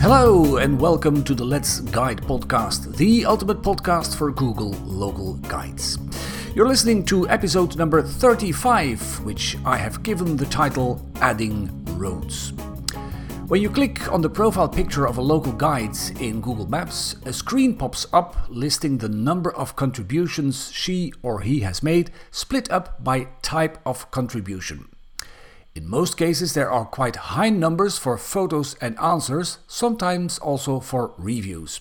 Hello, and welcome to the Let's Guide podcast, the ultimate podcast for Google local guides. You're listening to episode number 35, which I have given the title Adding Roads. When you click on the profile picture of a local guide in Google Maps, a screen pops up listing the number of contributions she or he has made, split up by type of contribution. In most cases, there are quite high numbers for photos and answers, sometimes also for reviews.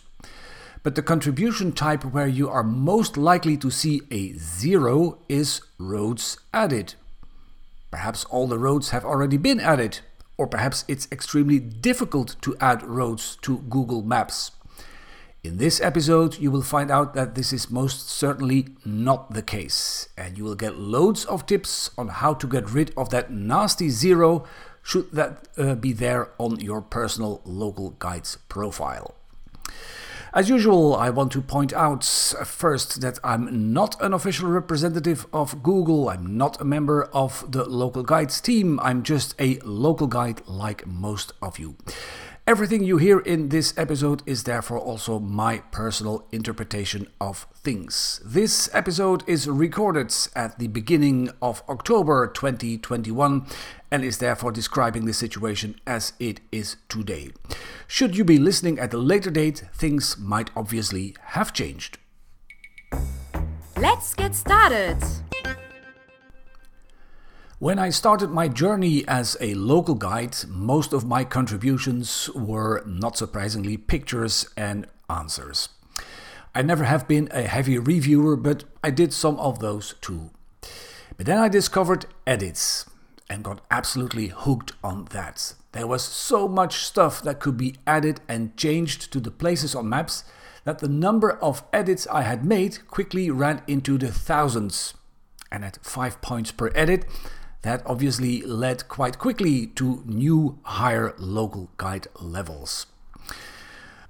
But the contribution type where you are most likely to see a zero is roads added. Perhaps all the roads have already been added, or perhaps it's extremely difficult to add roads to Google Maps. In this episode, you will find out that this is most certainly not the case, and you will get loads of tips on how to get rid of that nasty zero should that uh, be there on your personal local guides profile. As usual, I want to point out uh, first that I'm not an official representative of Google. I'm not a member of the local guides team. I'm just a local guide like most of you. Everything you hear in this episode is therefore also my personal interpretation of things. This episode is recorded at the beginning of October 2021 and is therefore describing the situation as it is today. Should you be listening at a later date, things might obviously have changed. Let's get started! When I started my journey as a local guide, most of my contributions were, not surprisingly, pictures and answers. I never have been a heavy reviewer, but I did some of those too. But then I discovered edits and got absolutely hooked on that. There was so much stuff that could be added and changed to the places on maps that the number of edits I had made quickly ran into the thousands. And at 5 points per edit, that obviously led quite quickly to new higher local guide levels.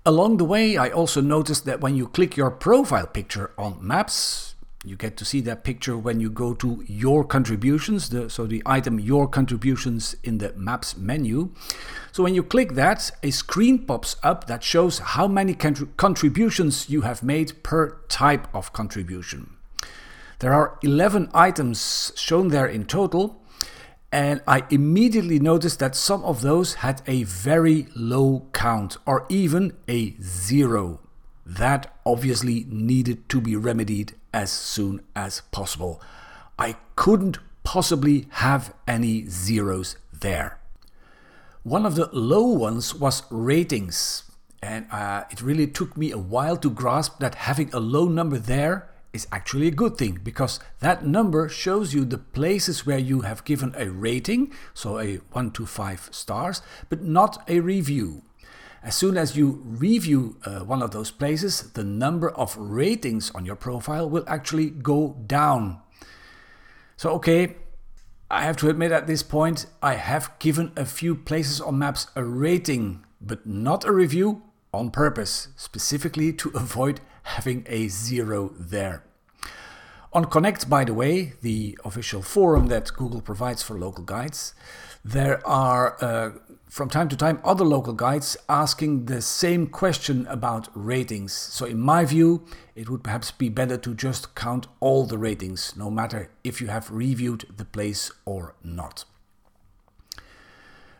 Along the way, I also noticed that when you click your profile picture on Maps, you get to see that picture when you go to Your Contributions, the, so the item Your Contributions in the Maps menu. So when you click that, a screen pops up that shows how many contributions you have made per type of contribution. There are 11 items shown there in total, and I immediately noticed that some of those had a very low count or even a zero. That obviously needed to be remedied as soon as possible. I couldn't possibly have any zeros there. One of the low ones was ratings, and uh, it really took me a while to grasp that having a low number there is actually a good thing because that number shows you the places where you have given a rating, so a 1 to 5 stars, but not a review. As soon as you review uh, one of those places, the number of ratings on your profile will actually go down. So, okay, I have to admit at this point, I have given a few places on maps a rating, but not a review on purpose, specifically to avoid having a zero there. On Connect, by the way, the official forum that Google provides for local guides, there are uh, from time to time other local guides asking the same question about ratings. So, in my view, it would perhaps be better to just count all the ratings, no matter if you have reviewed the place or not.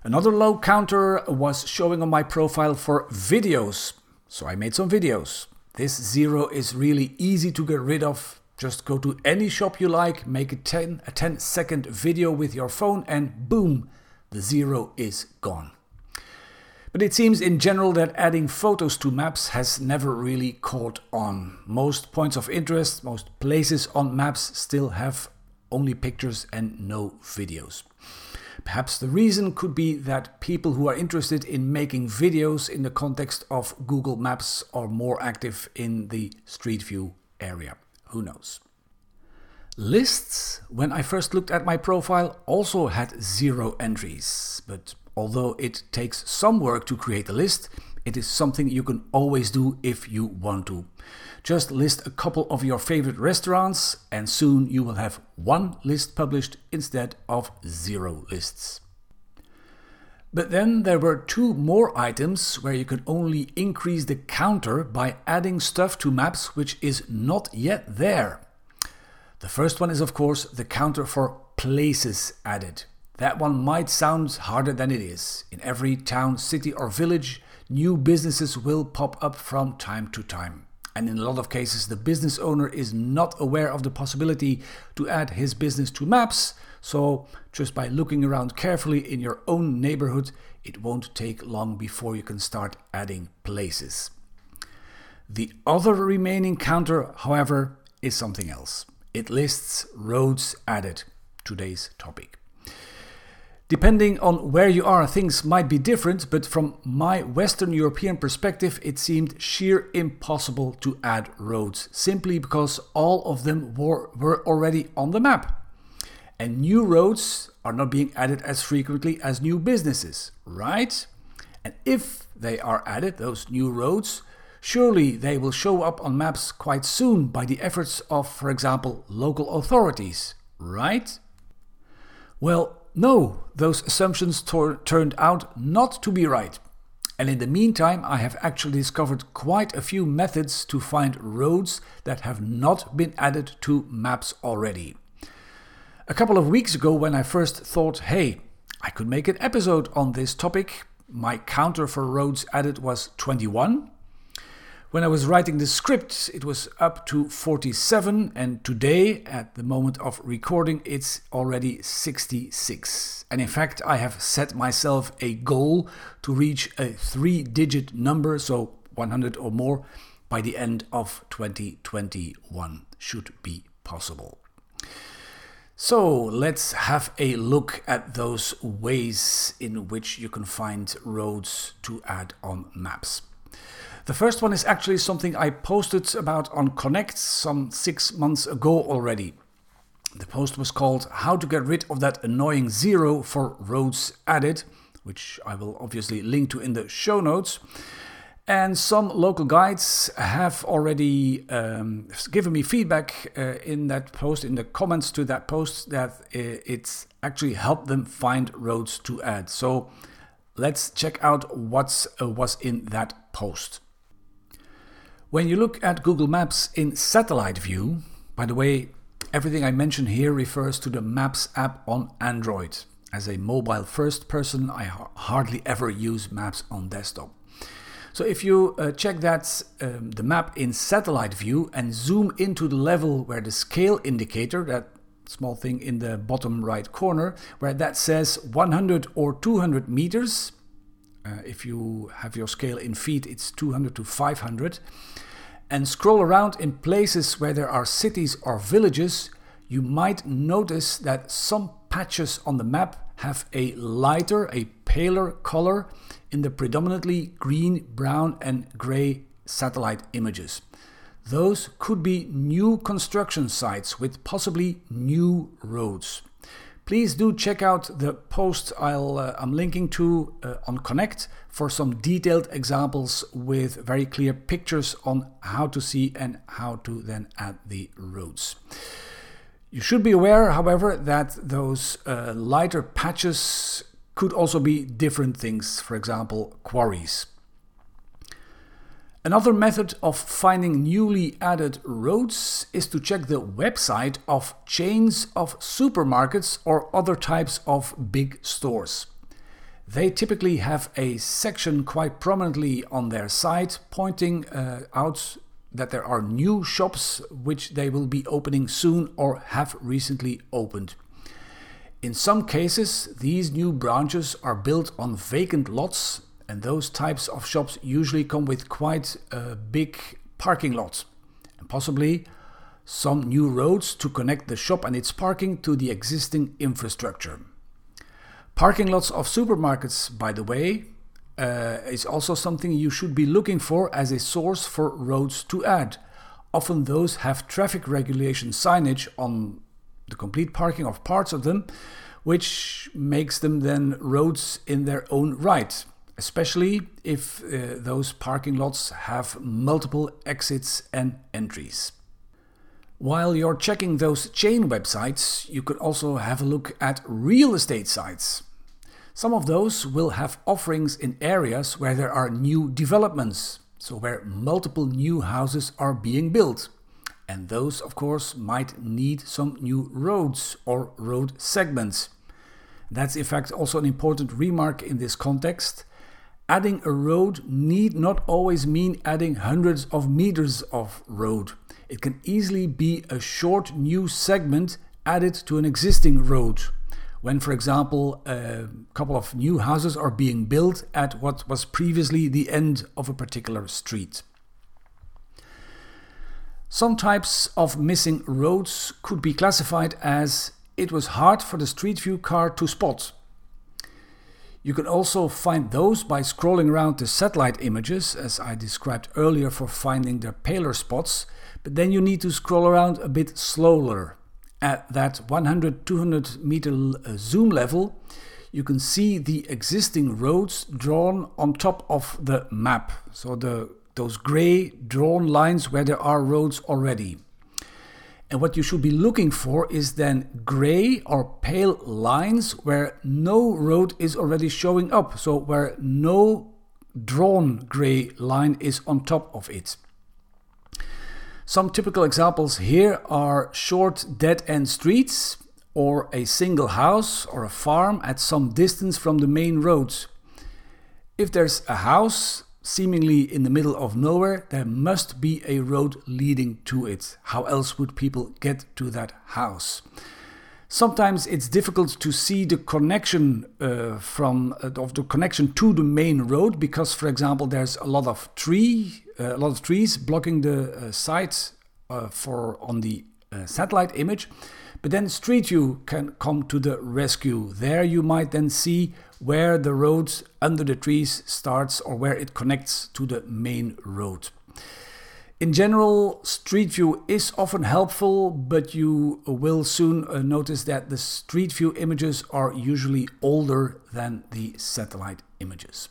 Another low counter was showing on my profile for videos, so I made some videos. This zero is really easy to get rid of. Just go to any shop you like, make a 10, a 10 second video with your phone, and boom, the zero is gone. But it seems in general that adding photos to maps has never really caught on. Most points of interest, most places on maps still have only pictures and no videos. Perhaps the reason could be that people who are interested in making videos in the context of Google Maps are more active in the Street View area. Who knows? Lists, when I first looked at my profile, also had zero entries. But although it takes some work to create a list, it is something you can always do if you want to. Just list a couple of your favorite restaurants, and soon you will have one list published instead of zero lists. But then there were two more items where you can only increase the counter by adding stuff to maps which is not yet there. The first one is, of course, the counter for places added. That one might sound harder than it is. In every town, city, or village, new businesses will pop up from time to time. And in a lot of cases, the business owner is not aware of the possibility to add his business to maps, so, just by looking around carefully in your own neighborhood, it won't take long before you can start adding places. The other remaining counter, however, is something else. It lists roads added, today's topic. Depending on where you are, things might be different, but from my Western European perspective, it seemed sheer impossible to add roads, simply because all of them were, were already on the map. And new roads are not being added as frequently as new businesses, right? And if they are added, those new roads, surely they will show up on maps quite soon by the efforts of, for example, local authorities, right? Well, no, those assumptions turned out not to be right. And in the meantime, I have actually discovered quite a few methods to find roads that have not been added to maps already. A couple of weeks ago, when I first thought, hey, I could make an episode on this topic, my counter for roads added was 21. When I was writing the script, it was up to 47, and today, at the moment of recording, it's already 66. And in fact, I have set myself a goal to reach a three digit number, so 100 or more, by the end of 2021. Should be possible. So let's have a look at those ways in which you can find roads to add on maps. The first one is actually something I posted about on Connect some six months ago already. The post was called How to Get Rid of That Annoying Zero for Roads Added, which I will obviously link to in the show notes. And some local guides have already um, given me feedback uh, in that post, in the comments to that post, that uh, it's actually helped them find roads to add. So let's check out what uh, was in that post. When you look at Google Maps in satellite view, by the way, everything I mention here refers to the Maps app on Android. As a mobile first person, I hardly ever use Maps on desktop. So if you uh, check that um, the map in satellite view and zoom into the level where the scale indicator, that small thing in the bottom right corner, where that says 100 or 200 meters, uh, if you have your scale in feet, it's 200 to 500, and scroll around in places where there are cities or villages, you might notice that some patches on the map have a lighter, a paler color in the predominantly green, brown, and gray satellite images. Those could be new construction sites with possibly new roads. Please do check out the post I'll, uh, I'm linking to uh, on Connect for some detailed examples with very clear pictures on how to see and how to then add the roads. You should be aware, however, that those uh, lighter patches could also be different things, for example, quarries. Another method of finding newly added roads is to check the website of chains of supermarkets or other types of big stores. They typically have a section quite prominently on their site pointing uh, out that there are new shops which they will be opening soon or have recently opened. In some cases, these new branches are built on vacant lots, and those types of shops usually come with quite a big parking lots and possibly some new roads to connect the shop and its parking to the existing infrastructure. Parking lots of supermarkets, by the way, uh, is also something you should be looking for as a source for roads to add. Often those have traffic regulation signage on the complete parking of parts of them, which makes them then roads in their own right. Especially if uh, those parking lots have multiple exits and entries. While you're checking those chain websites, you could also have a look at real estate sites. Some of those will have offerings in areas where there are new developments, so where multiple new houses are being built. And those, of course, might need some new roads or road segments. That's in fact also an important remark in this context. Adding a road need not always mean adding hundreds of meters of road. It can easily be a short new segment added to an existing road. When, for example, a couple of new houses are being built at what was previously the end of a particular street. Some types of missing roads could be classified as it was hard for the Street View car to spot. You can also find those by scrolling around the satellite images, as I described earlier for finding the paler spots, but then you need to scroll around a bit slower. At that 100 200 meter uh, zoom level, you can see the existing roads drawn on top of the map. So the those gray drawn lines where there are roads already. And what you should be looking for is then gray or pale lines where no road is already showing up. So where no drawn gray line is on top of it. Some typical examples here are short dead end streets or a single house or a farm at some distance from the main roads. If there's a house seemingly in the middle of nowhere, there must be a road leading to it. How else would people get to that house? Sometimes it's difficult to see the connection uh, from uh, of the connection to the main road because, for example, there's a lot of tree, uh, a lot of trees blocking the uh, sites uh, for on the uh, satellite image. But then Street View can come to the rescue. There you might then see where the road under the trees starts or where it connects to the main road. In general, Street View is often helpful, but you will soon uh, notice that the Street View images are usually older than the satellite images.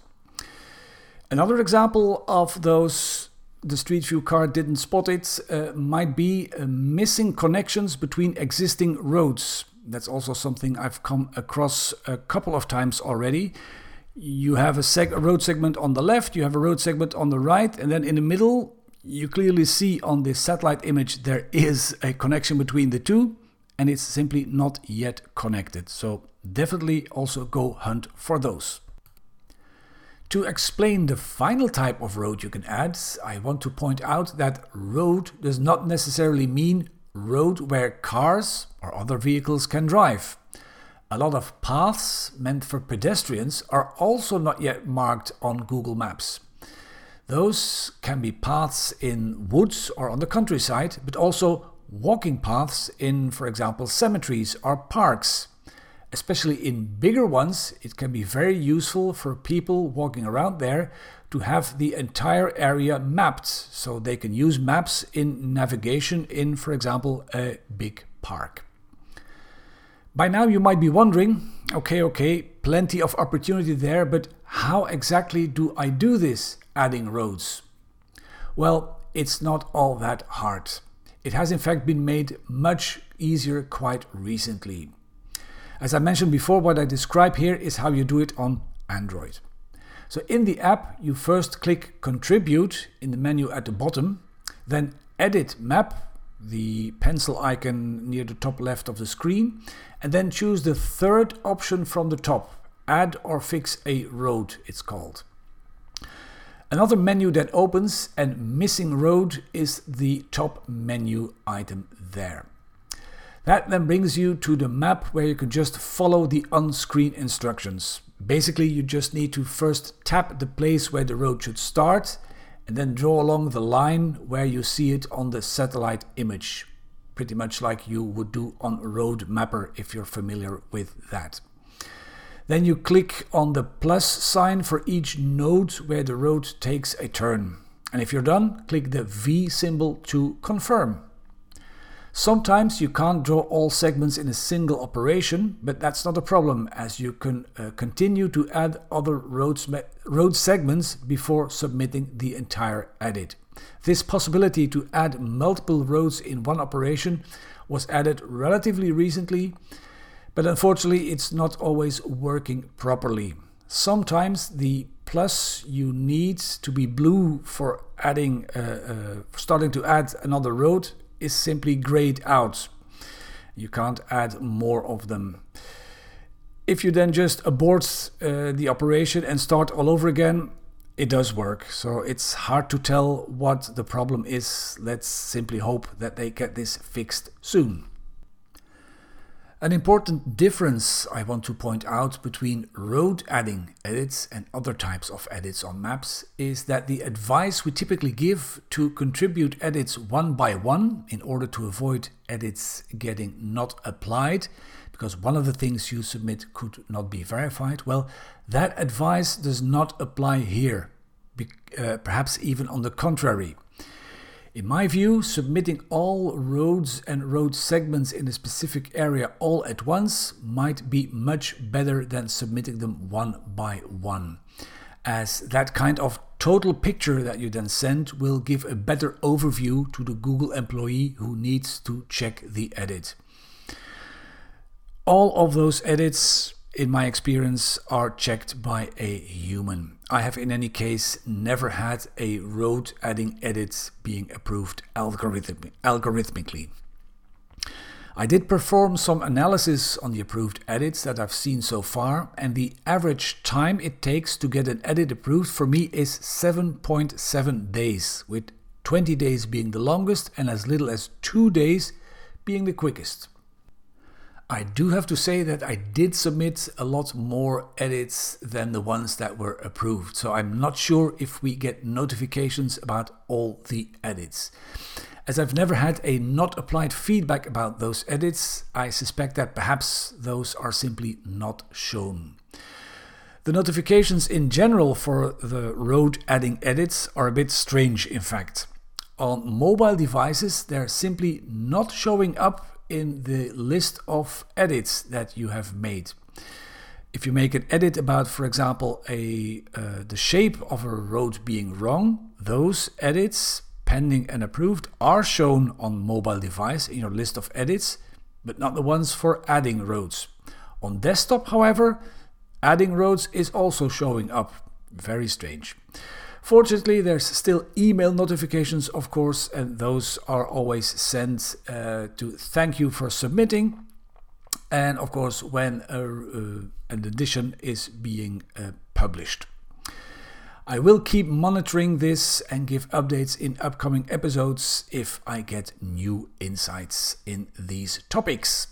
Another example of those the Street View car didn't spot it uh, might be uh, missing connections between existing roads. That's also something I've come across a couple of times already. You have a, seg- a road segment on the left, you have a road segment on the right, and then in the middle, you clearly see on the satellite image there is a connection between the two, and it's simply not yet connected. So definitely also go hunt for those. To explain the final type of road you can add, I want to point out that road does not necessarily mean road where cars or other vehicles can drive. A lot of paths meant for pedestrians are also not yet marked on Google Maps. Those can be paths in woods or on the countryside, but also walking paths in, for example, cemeteries or parks. Especially in bigger ones, it can be very useful for people walking around there to have the entire area mapped so they can use maps in navigation in, for example, a big park. By now, you might be wondering okay, okay, plenty of opportunity there, but how exactly do I do this, adding roads? Well, it's not all that hard. It has in fact been made much easier quite recently. As I mentioned before, what I describe here is how you do it on Android. So in the app, you first click Contribute in the menu at the bottom, then Edit Map, the pencil icon near the top left of the screen, and then choose the third option from the top, Add or Fix a Road, it's called. Another menu that opens and Missing Road is the top menu item there. That then brings you to the map where you can just follow the on-screen instructions. Basically, you just need to first tap the place where the road should start and then draw along the line where you see it on the satellite image. Pretty much like you would do on Road Mapper if you're familiar with that. Then you click on the plus sign for each node where the road takes a turn. And if you're done, click the V symbol to confirm. Sometimes you can't draw all segments in a single operation, but that's not a problem as you can uh, continue to add other roads road segments before submitting the entire edit. This possibility to add multiple roads in one operation was added relatively recently, but unfortunately it's not always working properly. Sometimes the plus you need to be blue for adding uh, uh, starting to add another road is simply grayed out. You can't add more of them. If you then just abort uh, the operation and start all over again, it does work. So it's hard to tell what the problem is. Let's simply hope that they get this fixed soon. An important difference I want to point out between road adding edits and other types of edits on maps is that the advice we typically give to contribute edits one by one in order to avoid edits getting not applied because one of the things you submit could not be verified, well, that advice does not apply here. Uh, perhaps even on the contrary. In my view, submitting all roads and road segments in a specific area all at once might be much better than submitting them one by one, as that kind of total picture that you then send will give a better overview to the Google employee who needs to check the edit. All of those edits in my experience, are checked by a human. I have, in any case, never had a road adding edit being approved algorithmi- algorithmically. I did perform some analysis on the approved edits that I've seen so far, and the average time it takes to get an edit approved for me is 7.7 days, with 20 days being the longest and as little as 2 days being the quickest. I do have to say that I did submit a lot more edits than the ones that were approved, so I'm not sure if we get notifications about all the edits. As I've never had a not applied feedback about those edits, I suspect that perhaps those are simply not shown. The notifications in general for the road adding edits are a bit strange, in fact. On mobile devices, they're simply not showing up in the list of edits that you have made. If you make an edit about, for example, a uh, the shape of a road being wrong, those edits, pending and approved, are shown on mobile device in your list of edits, but not the ones for adding roads. On desktop, however, adding roads is also showing up. Very strange. Fortunately, there's still email notifications, of course, and those are always sent uh, to thank you for submitting. And of course, when a, uh, an edition is being uh, published. I will keep monitoring this and give updates in upcoming episodes if I get new insights in these topics.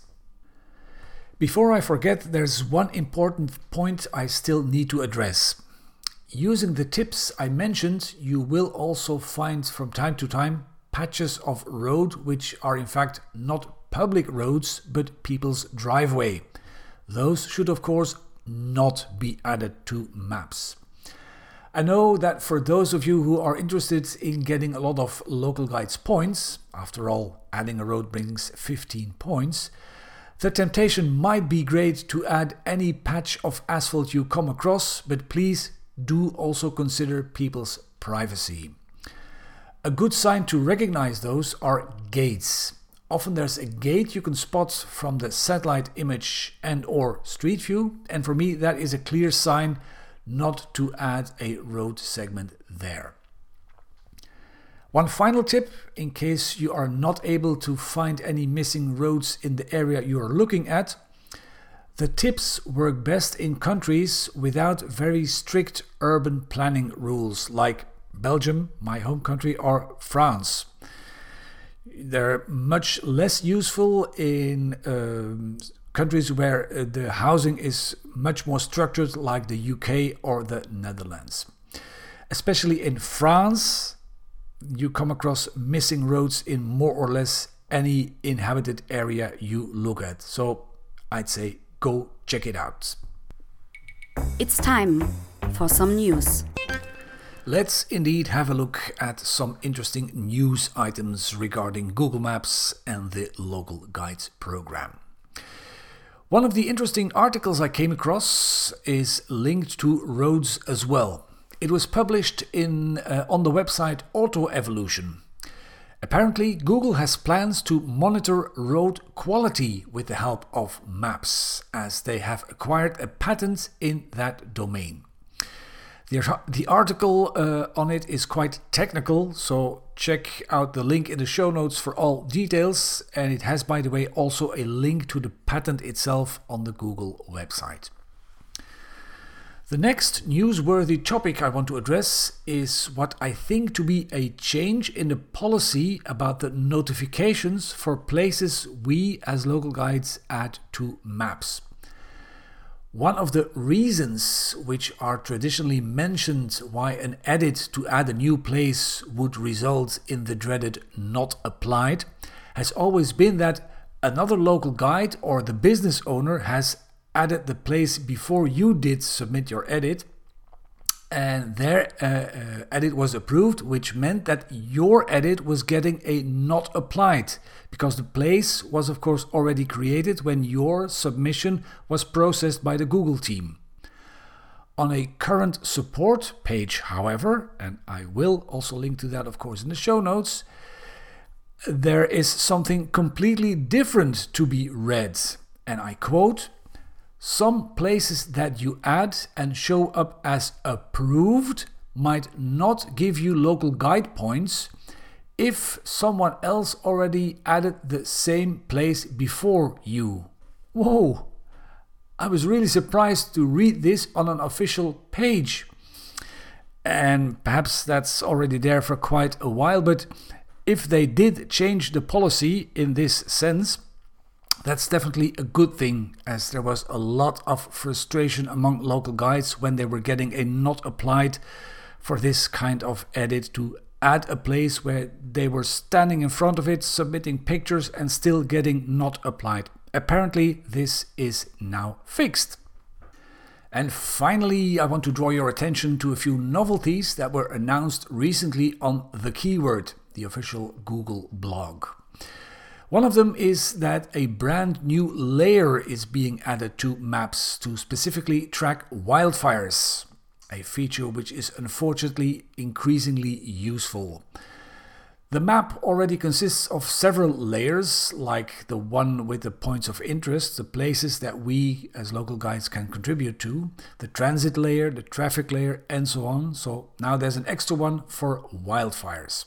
Before I forget, there's one important point I still need to address. Using the tips I mentioned, you will also find from time to time patches of road which are in fact not public roads but people's driveway. Those should, of course, not be added to maps. I know that for those of you who are interested in getting a lot of local guides points, after all, adding a road brings 15 points, the temptation might be great to add any patch of asphalt you come across, but please do also consider people's privacy. A good sign to recognize those are gates. Often there's a gate you can spot from the satellite image and or street view and for me that is a clear sign not to add a road segment there. One final tip in case you are not able to find any missing roads in the area you are looking at the tips work best in countries without very strict urban planning rules like Belgium, my home country, or France. They're much less useful in um, countries where uh, the housing is much more structured, like the UK or the Netherlands. Especially in France, you come across missing roads in more or less any inhabited area you look at. So I'd say Go check it out. It's time for some news. Let's indeed have a look at some interesting news items regarding Google Maps and the Local Guides program. One of the interesting articles I came across is linked to roads as well. It was published in, uh, on the website Auto Evolution. Apparently, Google has plans to monitor road quality with the help of maps, as they have acquired a patent in that domain. The, the article uh, on it is quite technical, so check out the link in the show notes for all details. And it has, by the way, also a link to the patent itself on the Google website. The next newsworthy topic I want to address is what I think to be a change in the policy about the notifications for places we as local guides add to maps. One of the reasons which are traditionally mentioned why an edit to add a new place would result in the dreaded not applied has always been that another local guide or the business owner has added the place before you did submit your edit and their uh, uh, edit was approved, which meant that your edit was getting a not applied because the place was, of course, already created when your submission was processed by the Google team. On a current support page, however, and I will also link to that, of course, in the show notes, there is something completely different to be read. And I quote, some places that you add and show up as approved might not give you local guide points if someone else already added the same place before you. Whoa! I was really surprised to read this on an official page. And perhaps that's already there for quite a while, but if they did change the policy in this sense, that's definitely a good thing, as there was a lot of frustration among local guides when they were getting a not applied for this kind of edit to add a place where they were standing in front of it, submitting pictures, and still getting not applied. Apparently, this is now fixed. And finally, I want to draw your attention to a few novelties that were announced recently on The Keyword, the official Google blog. One of them is that a brand new layer is being added to maps to specifically track wildfires, a feature which is unfortunately increasingly useful. The map already consists of several layers, like the one with the points of interest, the places that we as local guides can contribute to, the transit layer, the traffic layer, and so on. So now there's an extra one for wildfires.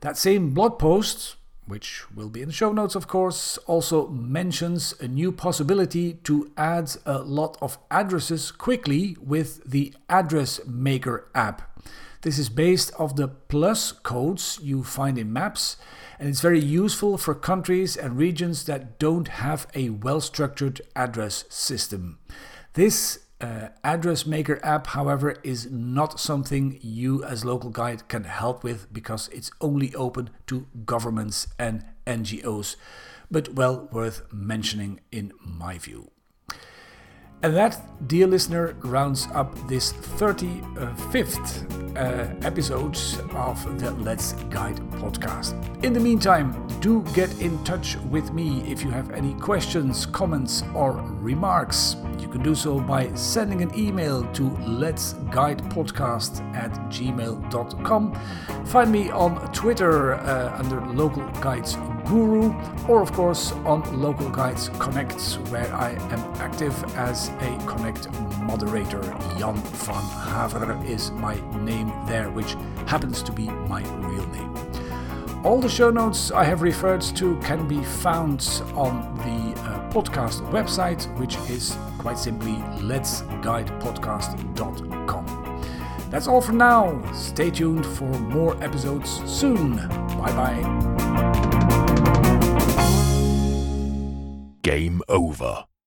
That same blog post which will be in the show notes, of course, also mentions a new possibility to add a lot of addresses quickly with the Address Maker app. This is based off the plus codes you find in maps, and it's very useful for countries and regions that don't have a well structured address system. This uh, Address Maker app, however, is not something you as local guide can help with because it's only open to governments and NGOs, but well worth mentioning in my view. And that, dear listener, rounds up this 35th uh, episode of the Let's Guide podcast. In the meantime, do get in touch with me if you have any questions, comments, or remarks. You can do so by sending an email to let's guide podcast at gmail.com. Find me on Twitter uh, under Local Guides Guru, or of course on Local Guides Connect, where I am active as a Connect moderator. Jan van Haveren is my name there, which happens to be my real name. All the show notes I have referred to can be found on the uh, podcast website, which is quite simply letsguidepodcast.com. That's all for now. Stay tuned for more episodes soon. Bye bye. Game over.